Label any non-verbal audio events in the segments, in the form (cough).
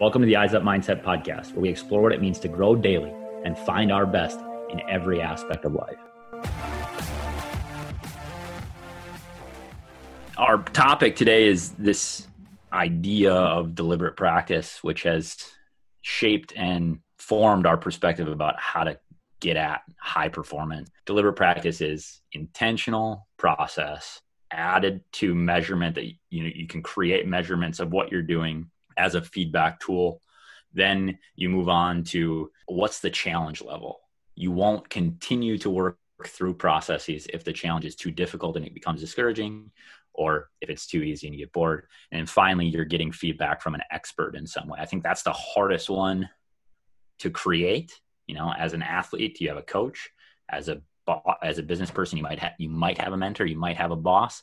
Welcome to the Eyes Up Mindset podcast, where we explore what it means to grow daily and find our best in every aspect of life. Our topic today is this idea of deliberate practice, which has shaped and formed our perspective about how to get at high performance. Deliberate practice is intentional process added to measurement that you know you can create measurements of what you're doing as a feedback tool. Then you move on to what's the challenge level. You won't continue to work through processes if the challenge is too difficult and it becomes discouraging, or if it's too easy and you get bored. And finally, you're getting feedback from an expert in some way. I think that's the hardest one to create. You know, as an athlete, you have a coach. As a as a business person, you might have you might have a mentor, you might have a boss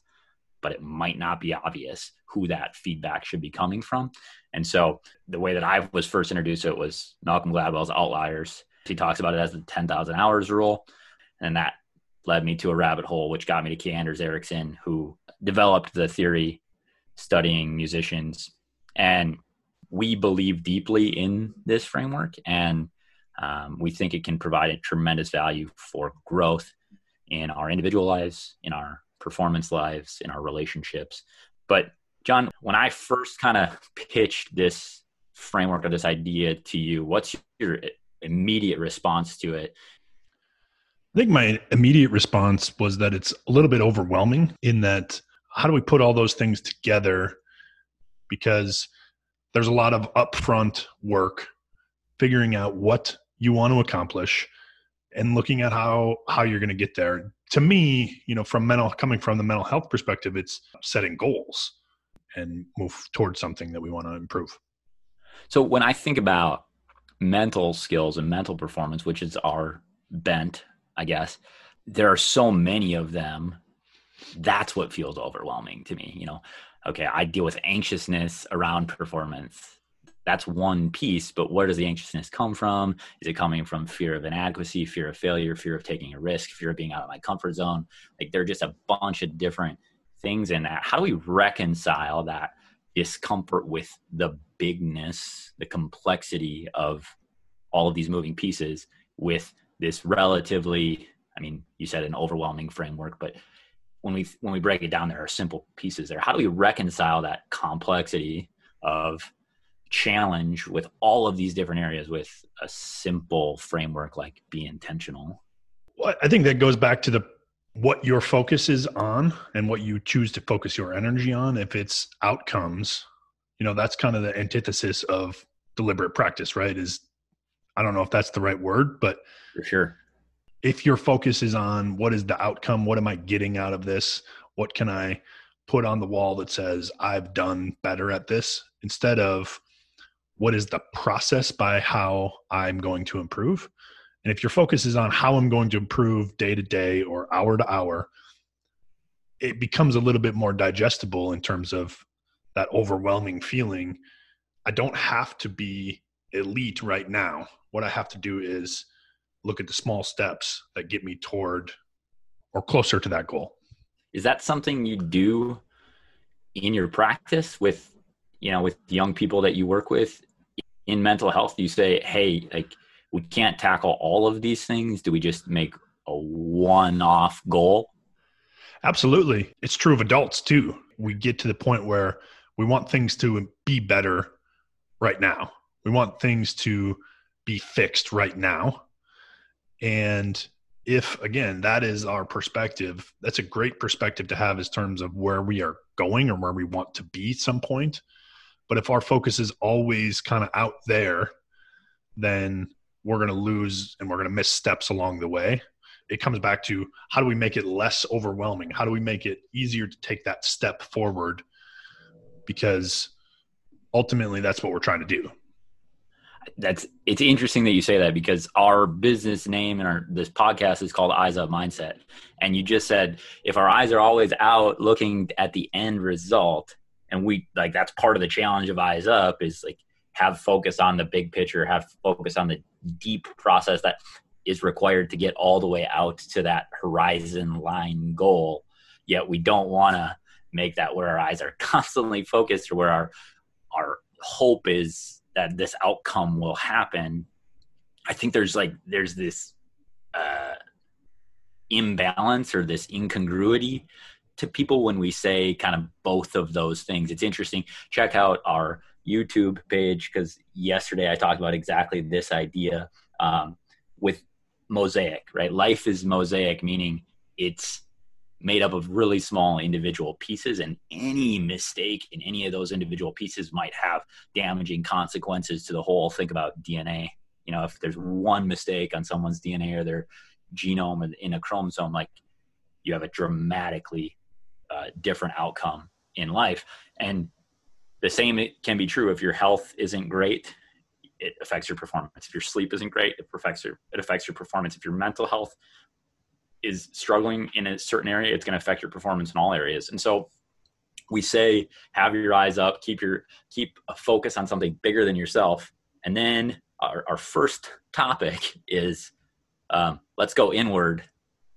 but it might not be obvious who that feedback should be coming from. And so the way that I was first introduced to it was Malcolm Gladwell's Outliers. He talks about it as the 10,000 hours rule. And that led me to a rabbit hole, which got me to K. Anders Ericsson, who developed the theory studying musicians. And we believe deeply in this framework and um, we think it can provide a tremendous value for growth in our individual lives, in our performance lives, in our relationships. But John, when I first kind of pitched this framework or this idea to you, what's your immediate response to it? I think my immediate response was that it's a little bit overwhelming in that how do we put all those things together? Because there's a lot of upfront work figuring out what you want to accomplish and looking at how how you're going to get there. To me you know from mental coming from the mental health perspective it's setting goals and move towards something that we want to improve. So when i think about mental skills and mental performance which is our bent i guess there are so many of them. That's what feels overwhelming to me you know? Okay i deal with anxiousness around performance that's one piece but where does the anxiousness come from? Is it coming from fear of inadequacy fear of failure fear of taking a risk fear of being out of my comfort zone? Like there are just a bunch of different things in that uh, how do we reconcile that discomfort with the bigness the complexity of all of these moving pieces with this relatively i mean you said an overwhelming framework but when we when we break it down there are simple pieces there. How do we reconcile that complexity of challenge with all of these different areas with a simple framework like be intentional? Well, i think that goes back to the what your focus is on and what you choose to focus your energy on. If it's outcomes you know that's kind of the antithesis of deliberate practice right? Is i don't know if that's the right word but for sure. if your focus is on what is the outcome what am i getting out of this? What can i put on the wall that says i've done better at this instead of what is the process by how I'm going to improve. And if your focus is on how I'm going to improve day to day or hour to hour, it becomes a little bit more digestible in terms of that overwhelming feeling. I don't have to be elite right now. What I have to do is look at the small steps that get me toward or closer to that goal. Is that something you do in your practice with you know with young people that you work with in mental health you say hey like we can't tackle all of these things. Do we just make a one-off goal? Absolutely. It's true of adults too. We get to the point where we want things to be better right now. We want things to be fixed right now. And if again that is our perspective that's a great perspective to have in terms of where we are going or where we want to be some point but if our focus is always kind of out there, then we're going to lose and we're going to miss steps along the way. It comes back to how do we make it less overwhelming? How do we make it easier to take that step forward? Because ultimately, that's what we're trying to do. That's it's interesting that you say that because our business name and our this podcast is called Eyes Up Mindset, and you just said if our eyes are always out looking at the end result, and we like that's part of the challenge of eyes up is like have focus on the big picture have focus on the deep process that is required to get all the way out to that horizon line goal. Yet we don't want to make that where our eyes are (laughs) constantly focused or where our our hope is that this outcome will happen. I think there's like there's this uh imbalance or this incongruity to people when we say kind of both of those things. It's interesting. Check out our youtube page because yesterday i talked about exactly this idea um, with mosaic right? Life is mosaic meaning it's made up of really small individual pieces and any mistake in any of those individual pieces might have damaging consequences to the whole. Think about dna you know if there's one mistake on someone's dna or their genome in a chromosome like you have a dramatically uh, different outcome in life and the same can be true if your health isn't great it affects your performance if your sleep isn't great it affects your it affects your performance if your mental health is struggling in a certain area, it's going to affect your performance in all areas. And so we say have your eyes up, keep your keep a focus on something bigger than yourself. And then our, our first topic is um, let's go inward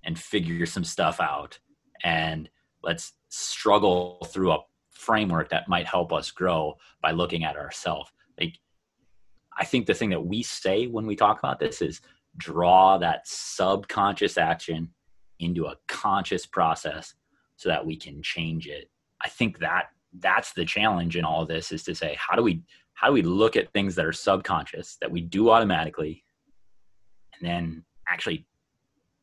and figure some stuff out, and let's struggle through a framework that might help us grow by looking at ourselves. Like, I think the thing that we say when we talk about this is draw that subconscious action into a conscious process so that we can change it. I think that that's the challenge in all this is to say how do we how do we look at things that are subconscious that we do automatically and then actually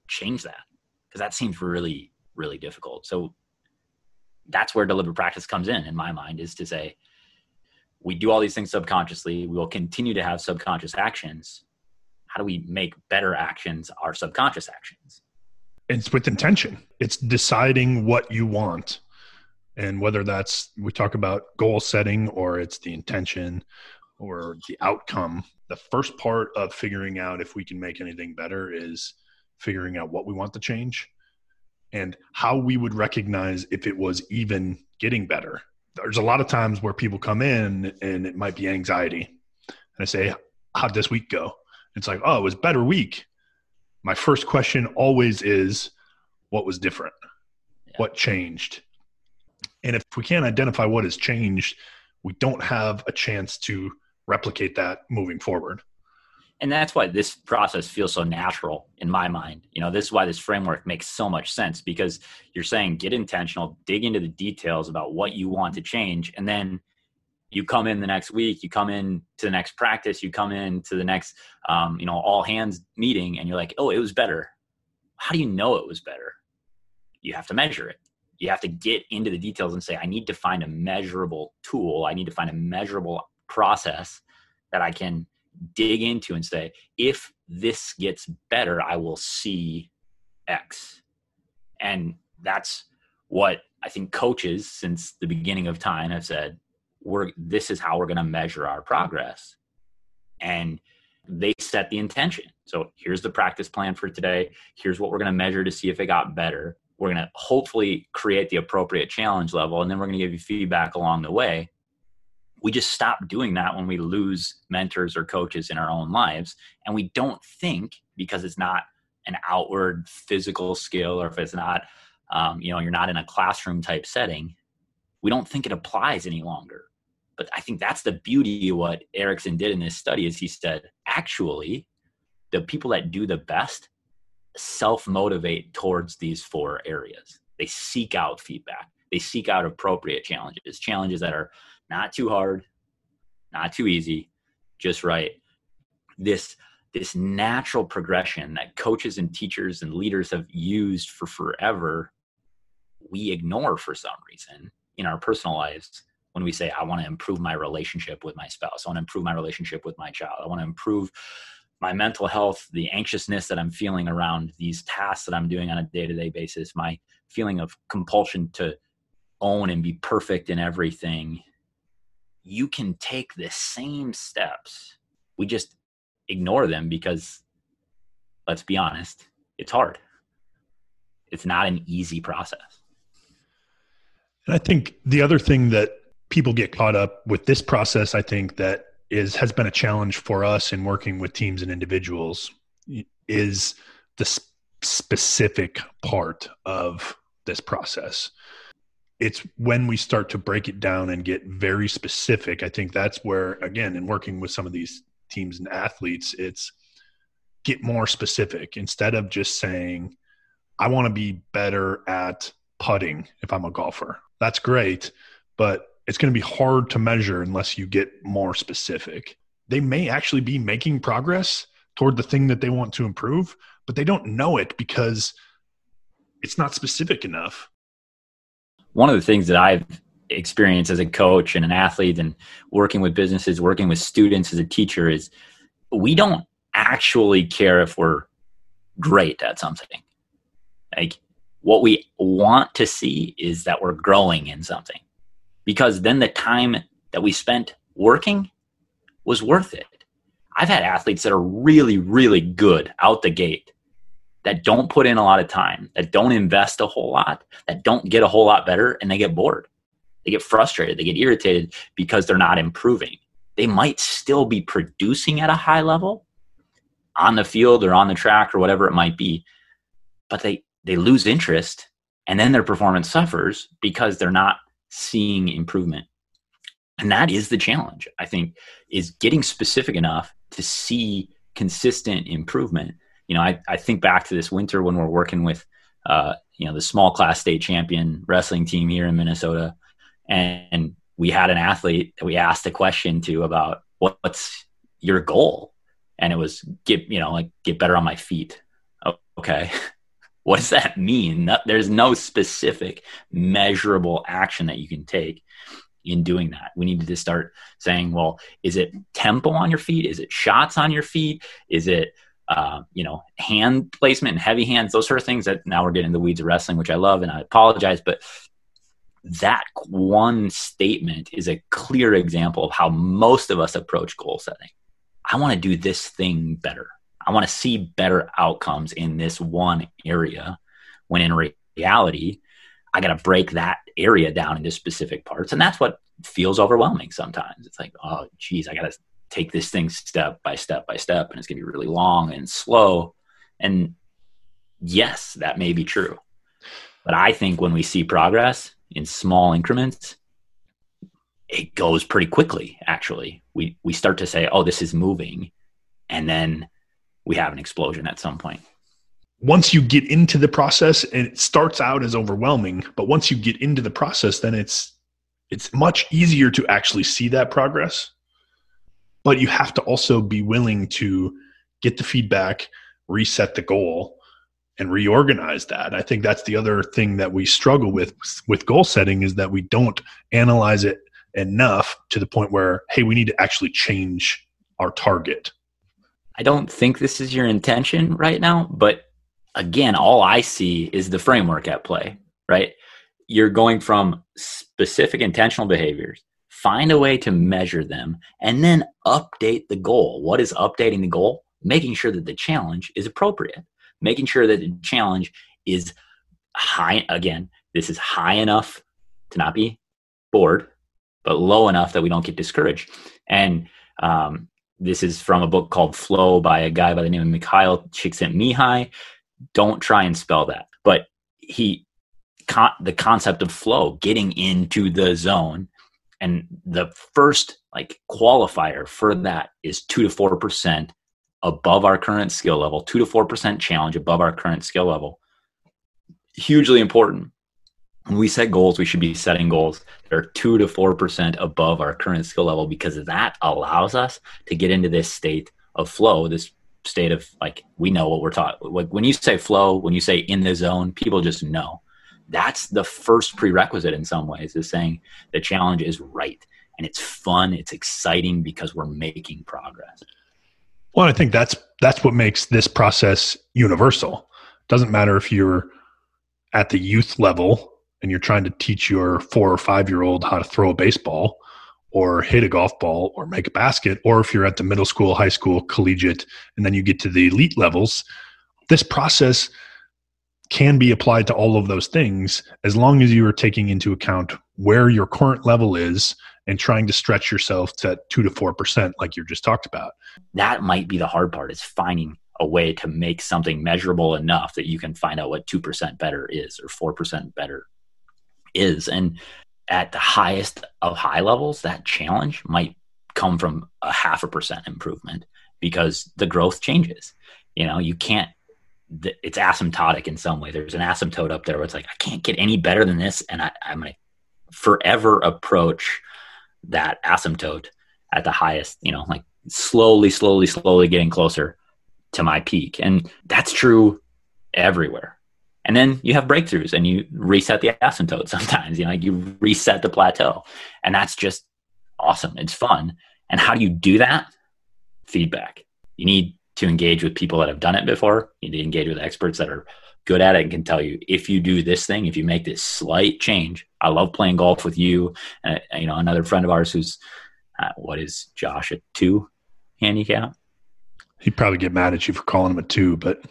change that? Because that seems really really difficult. So that's where deliberate practice comes in in my mind is to say we do all these things subconsciously. We will continue to have subconscious actions. How do we make better actions our subconscious actions? It's with intention. It's deciding what you want. And whether that's we talk about goal setting or it's the intention or the outcome the first part of figuring out if we can make anything better is figuring out what we want to change and how we would recognize if it was even getting better there's a lot of times where people come in and it might be anxiety and i say how'd this week go it's like, oh, it was better week. My first question always is, what was different? Yeah. What changed? And if we can't identify what has changed, we don't have a chance to replicate that moving forward. And that's why this process feels so natural in my mind. You know, this is why this framework makes so much sense because you're saying get intentional, dig into the details about what you want to change, and then you come in the next week you come in to the next practice you come in to the next um, you know all hands meeting and you're like oh it was better. How do you know it was better? You have to measure it. You have to get into the details and say i need to find a measurable tool. I need to find a measurable process that i can dig into and say if this gets better i will see x. And that's what i think coaches since the beginning of time have said we're this is how we're going to measure our progress. And they set the intention. So here's the practice plan for today. Here's what we're going to measure to see if it got better. We're going to hopefully create the appropriate challenge level and then we're going to give you feedback along the way we just stop doing that when we lose mentors or coaches in our own lives and we don't think because it's not an outward physical skill or if it's not um, you know you're not in a classroom type setting we don't think it applies any longer but I think that's the beauty of what Ericsson did in this study is he said, actually, the people that do the best self-motivate towards these four areas. They seek out feedback. They seek out appropriate challenges, challenges that are not too hard, not too easy, just right. This this natural progression that coaches and teachers and leaders have used for forever, we ignore for some reason in our personal lives when we say, I want to improve my relationship with my spouse, I want to improve my relationship with my child, I want to improve my mental health, the anxiousness that I'm feeling around these tasks that I'm doing on a day to day basis, my feeling of compulsion to own and be perfect in everything. You can take the same steps. We just ignore them because, let's be honest, it's hard. It's not an easy process. And I think the other thing that people get caught up with this process i think that is has been a challenge for us in working with teams and individuals is the specific part of this process it's when we start to break it down and get very specific. I think that's where, again, in working with some of these teams and athletes, it's get more specific instead of just saying, I want to be better at putting if I'm a golfer. That's great, but it's going to be hard to measure unless you get more specific. They may actually be making progress toward the thing that they want to improve, but they don't know it because it's not specific enough one of the things that I've experienced as a coach and an athlete and working with businesses, working with students as a teacher is we don't actually care if we're great at something. Like what we want to see is that we're growing in something because then the time that we spent working was worth it. I've had athletes that are really, really good out the gate that don't put in a lot of time, that don't invest a whole lot, that don't get a whole lot better, and they get bored. They get frustrated, they get irritated because they're not improving. They might still be producing at a high level on the field or on the track or whatever it might be, but they, they lose interest and then their performance suffers because they're not seeing improvement. And that is the challenge, I think, is getting specific enough to see consistent improvement you know, I, I think back to this winter when we're working with, uh, you know, the small class state champion wrestling team here in Minnesota. And we had an athlete that we asked a question to about what's your goal? And it was get, you know, like get better on my feet. okay. (laughs) what does that mean? There's no specific measurable action that you can take in doing that. We need to start saying, well, is it tempo on your feet? Is it shots on your feet? Is it uh, you know, hand placement and heavy hands, those sort of things that now we're getting the weeds of wrestling, which I love and I apologize, but that one statement is a clear example of how most of us approach goal setting. I want to do this thing better. I want to see better outcomes in this one area when in re- reality, I got to break that area down into specific parts. And that's what feels overwhelming sometimes. It's like, oh, geez, I got to take this thing step by step by step and it's going to be really long and slow. And yes that may be true. But i think when we see progress in small increments it goes pretty quickly actually. We we start to say oh this is moving and then we have an explosion at some point. Once you get into the process and it starts out as overwhelming but once you get into the process then it's it's much easier to actually see that progress but you have to also be willing to get the feedback, reset the goal, and reorganize that. I think that's the other thing that we struggle with with goal setting is that we don't analyze it enough to the point where hey, we need to actually change our target. I don't think this is your intention right now, but again, all I see is the framework at play, right? You're going from specific intentional behaviors find a way to measure them, and then update the goal. What is updating the goal? Making sure that the challenge is appropriate, making sure that the challenge is high. Again, this is high enough to not be bored, but low enough that we don't get discouraged. And um, this is from a book called Flow by a guy by the name of Mikhail Csikszentmihalyi. Don't try and spell that, but he con- the concept of flow, getting into the zone, and the first like qualifier for that is two to four percent above our current skill level two to four percent challenge above our current skill level. Hugely important. When we set goals we should be setting goals that are two to four percent above our current skill level because that allows us to get into this state of flow this state of like we know what we're taught. Like when you say flow when you say in the zone people just know that's the first prerequisite in some ways is saying the challenge is right and it's fun it's exciting because we're making progress. Well i think that's that's what makes this process universal. Doesn't matter if you're at the youth level and you're trying to teach your four or five year old how to throw a baseball or hit a golf ball or make a basket or if you're at the middle school high school collegiate and then you get to the elite levels this process can be applied to all of those things as long as you are taking into account where your current level is and trying to stretch yourself to 2 to 4% like you just talked about that might be the hard part is finding a way to make something measurable enough that you can find out what 2% better is or 4% better is. And at the highest of high levels, that challenge might come from a half a percent improvement because the growth changes. You know, you can't, it's asymptotic in some way. There's an asymptote up there where it's like, I can't get any better than this. And I, I'm to forever approach that asymptote at the highest, you know, like slowly, slowly, slowly getting closer to my peak. And that's true everywhere. And then you have breakthroughs and you reset the asymptote (laughs) sometimes, you know, like you reset the plateau. And that's just awesome. It's fun. And how do you do that? Feedback. You need to engage with people that have done it before. You need to engage with experts that are good at it and can tell you if you do this thing, if you make this slight change. I love playing golf with you. Uh, you know, another friend of ours who's uh, what is Josh a two handicap? He'd probably get mad at you for calling him a two, but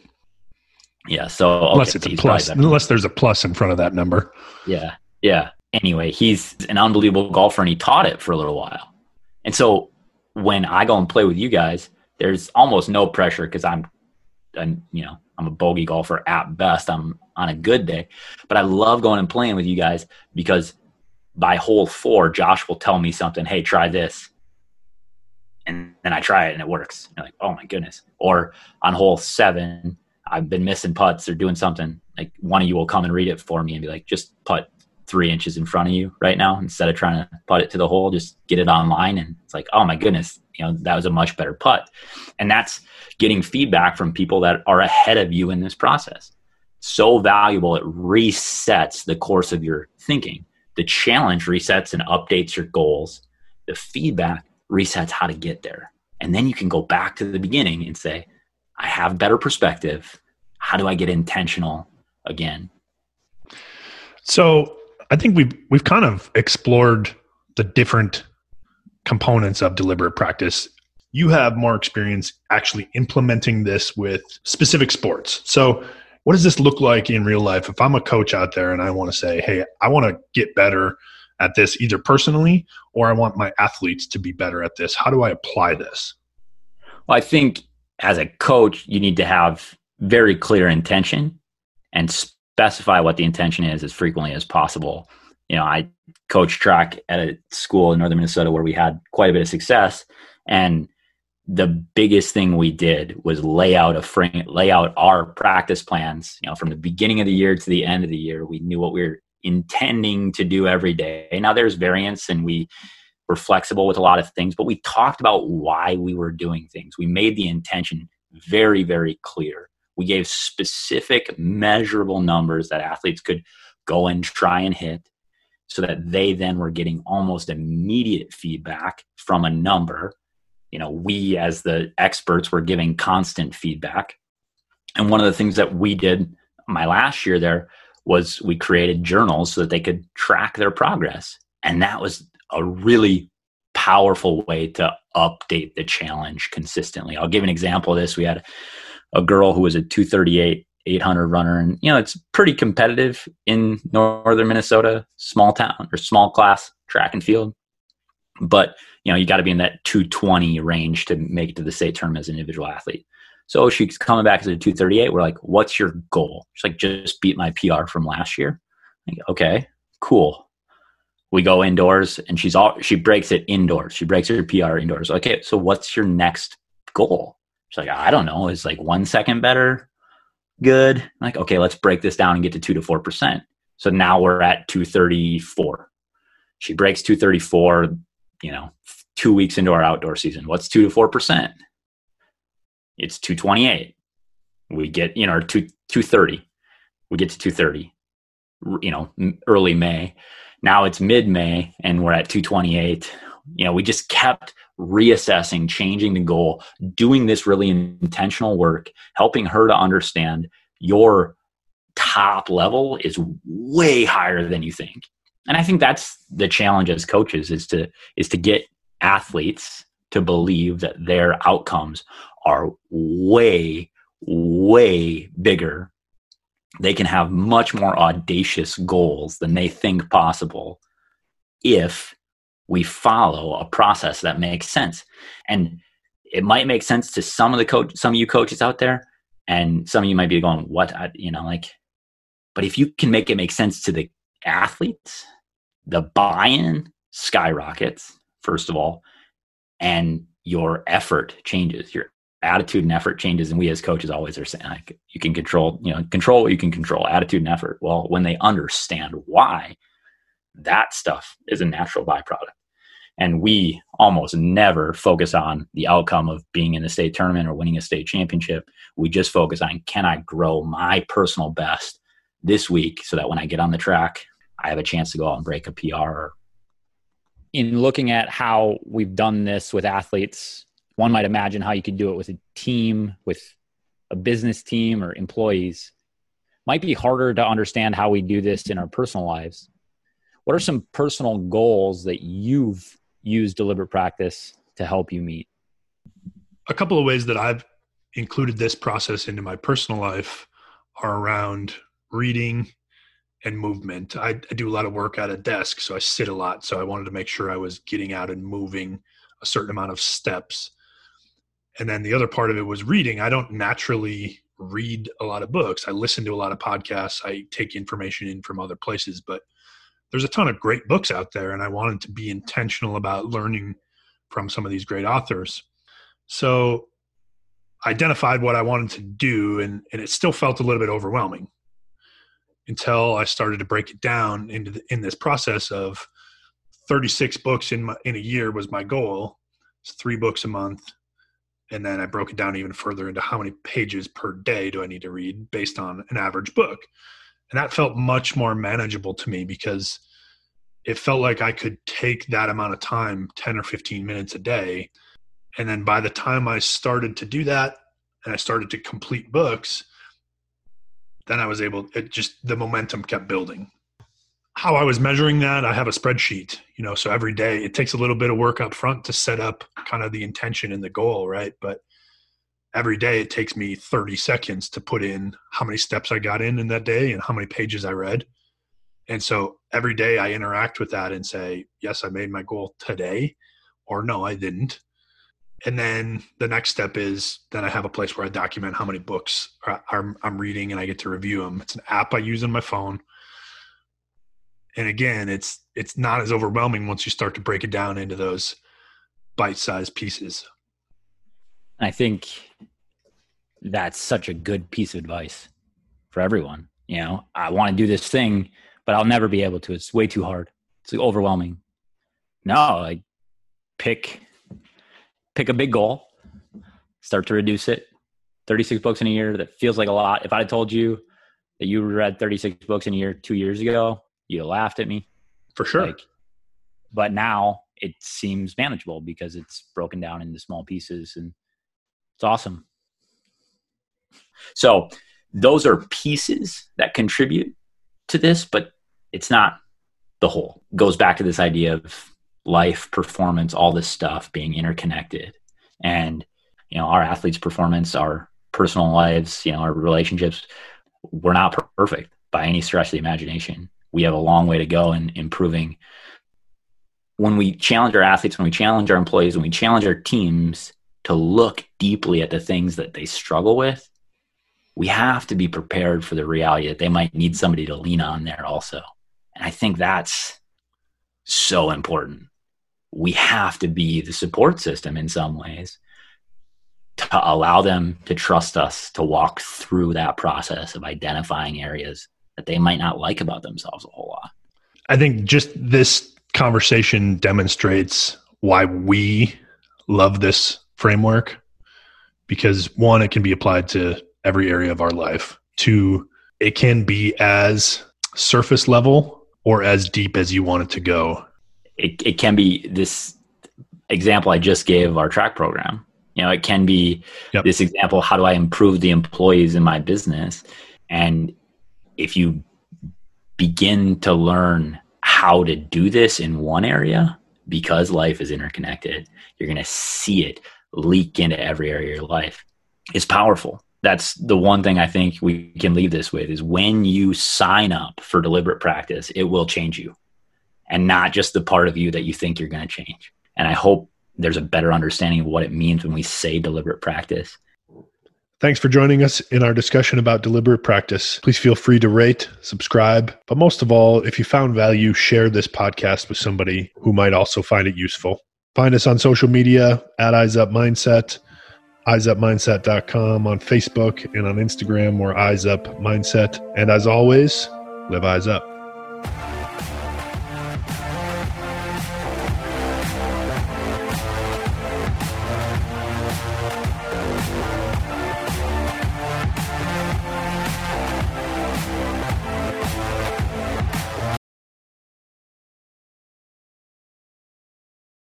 yeah. So okay, unless it's a plus, unless there's a plus in front of that number. Yeah, yeah. Anyway, he's an unbelievable golfer, and he taught it for a little while. And so when I go and play with you guys, there's almost no pressure because I'm, I'm, you know, I'm a bogey golfer at best. I'm on a good day, but I love going and playing with you guys because by hole four, Josh will tell me something. Hey, try this. And then I try it and it works. You're like, oh my goodness. Or on hole seven, I've been missing putts or doing something. Like one of you will come and read it for me and be like, just putt three inches in front of you right now instead of trying to putt it to the hole. Just get it online. And it's like, oh my goodness, you know, that was a much better putt. And that's getting feedback from people that are ahead of you in this process. So valuable. It resets the course of your thinking. The challenge resets and updates your goals. The feedback resets how to get there. And then you can go back to the beginning and say, I have better perspective. How do I get intentional again? So I think we've we've kind of explored the different components of deliberate practice. You have more experience actually implementing this with specific sports. So what does this look like in real life? If I'm a coach out there and I want to say, hey, I want to get better at this either personally or I want my athletes to be better at this, how do I apply this? Well, I think as a coach, you need to have very clear intention and specify what the intention is as frequently as possible. You know, I coach track at a school in northern Minnesota where we had quite a bit of success. And the biggest thing we did was lay out a frame, lay out our practice plans. You know, from the beginning of the year to the end of the year, we knew what we were intending to do every day. Now there's variance and we were flexible with a lot of things, but we talked about why we were doing things. We made the intention very, very clear. We gave specific measurable numbers that athletes could go and try and hit so that they then were getting almost immediate feedback from a number. You know, we as the experts were giving constant feedback. And one of the things that we did my last year there was we created journals so that they could track their progress. And that was a really powerful way to update the challenge consistently. I'll give an example of this. We had a girl who was a 238 800 runner and you know it's pretty competitive in northern Minnesota, small town or small class track and field. But you know, you got to be in that 220 range to make it to the state tournament as an individual athlete. So she's coming back as a 238. We're like, what's your goal? She's like, just beat my PR from last year. Like, okay, cool we go indoors and she's all she breaks it indoors she breaks her pr indoors okay so what's your next goal she's like i don't know. Is like one second better good? I'm like okay let's break this down and get to two to four percent. So now we're at 234 she breaks 234 you know two weeks into our outdoor season. What's two to four percent? It's 228 we get you know two 230 we get to 230 you know early may. Now it's mid May and we're at 228. You know, we just kept reassessing, changing the goal, doing this really intentional work, helping her to understand your top level is way higher than you think. And I think that's the challenge as coaches is to is to get athletes to believe that their outcomes are way way bigger they can have much more audacious goals than they think possible if we follow a process that makes sense. And it might make sense to some of the coach, some of you coaches out there, and some of you might be going, "What?" I, you know, like. But if you can make it make sense to the athletes, the buy in skyrockets, first of all, and your effort changes. Your attitude and effort changes. And we as coaches always are saying, like, you can control, you know, control what you can control, attitude and effort. Well, when they understand why, that stuff is a natural byproduct. And we almost never focus on the outcome of being in the state tournament or winning a state championship. We just focus on can I grow my personal best this week so that when I get on the track, I have a chance to go out and break a PR. In looking at how we've done this with athletes, one might imagine how you could do it with a team, with a business team or employees. Might be harder to understand how we do this in our personal lives. What are some personal goals that you've use deliberate practice to help you meet? A couple of ways that I've included this process into my personal life are around reading and movement. I, I, do a lot of work at a desk, so I sit a lot. So I wanted to make sure I was getting out and moving a certain amount of steps. And then the other part of it was reading. I don't naturally read a lot of books. I listen to a lot of podcasts. I take information in from other places, but there's a ton of great books out there and i wanted to be intentional about learning from some of these great authors. So identified what i wanted to do and, and it still felt a little bit overwhelming until i started to break it down into the, in this process of 36 books in my, in a year was my goal. It's three books a month and then i broke it down even further into how many pages per day do i need to read based on an average book and that felt much more manageable to me because it felt like I could take that amount of time, 10 or 15 minutes a day. And then by the time I started to do that and I started to complete books, then I was able, it just, the momentum kept building. How I was measuring that, I have a spreadsheet, you know, so every day it takes a little bit of work up front to set up kind of the intention and the goal, right? But every day it takes me 30 seconds to put in how many steps I got in in that day and how many pages I read. And so every day I interact with that and say, yes, I made my goal today, or no, I didn't. And then the next step is then I have a place where I document how many books I'm reading and I get to review them. It's an app I use on my phone. And again, it's it's not as overwhelming once you start to break it down into those bite-sized pieces. I think that's such a good piece of advice for everyone. You know, I want to do this thing, but I'll never be able to. It's way too hard. It's overwhelming. No, like pick pick a big goal, start to reduce it. 36 books in a year, that feels like a lot. If I had told you that you read 36 books in a year two years ago, you'd have laughed at me. For sure. Like, but now it seems manageable because it's broken down into small pieces and it's awesome. So those are pieces that contribute to this, but it's not the whole. It goes back to this idea of life, performance, all this stuff being interconnected. And, you know, our athletes' performance, our personal lives, you know, our relationships, we're not perfect by any stretch of the imagination. We have a long way to go in improving. When we challenge our athletes, when we challenge our employees, when we challenge our teams to look deeply at the things that they struggle with, we have to be prepared for the reality that they might need somebody to lean on there also. And I think that's so important. We have to be the support system in some ways to allow them to trust us to walk through that process of identifying areas that they might not like about themselves a whole lot. I think just this conversation demonstrates why we love this framework because one, it can be applied to every area of our life. Two, it can be as surface level or as deep as you want it to go. It, it can be this example I just gave of our track program. You know, it can be yep. this example how do I improve the employees in my business? And if you begin to learn how to do this in one area, because life is interconnected, you're going to see it leak into every area of your life. It's powerful that's the one thing I think we can leave this with is when you sign up for deliberate practice, it will change you and not just the part of you that you think you're going to change. And I hope there's a better understanding of what it means when we say deliberate practice. Thanks for joining us in our discussion about deliberate practice. Please feel free to rate, subscribe, but most of all, if you found value, share this podcast with somebody who might also find it useful. Find us on social media at Eyes Up Mindset, eyesupmindset.com on Facebook and on Instagram, or Eyes Up Mindset. And as always, live eyes up.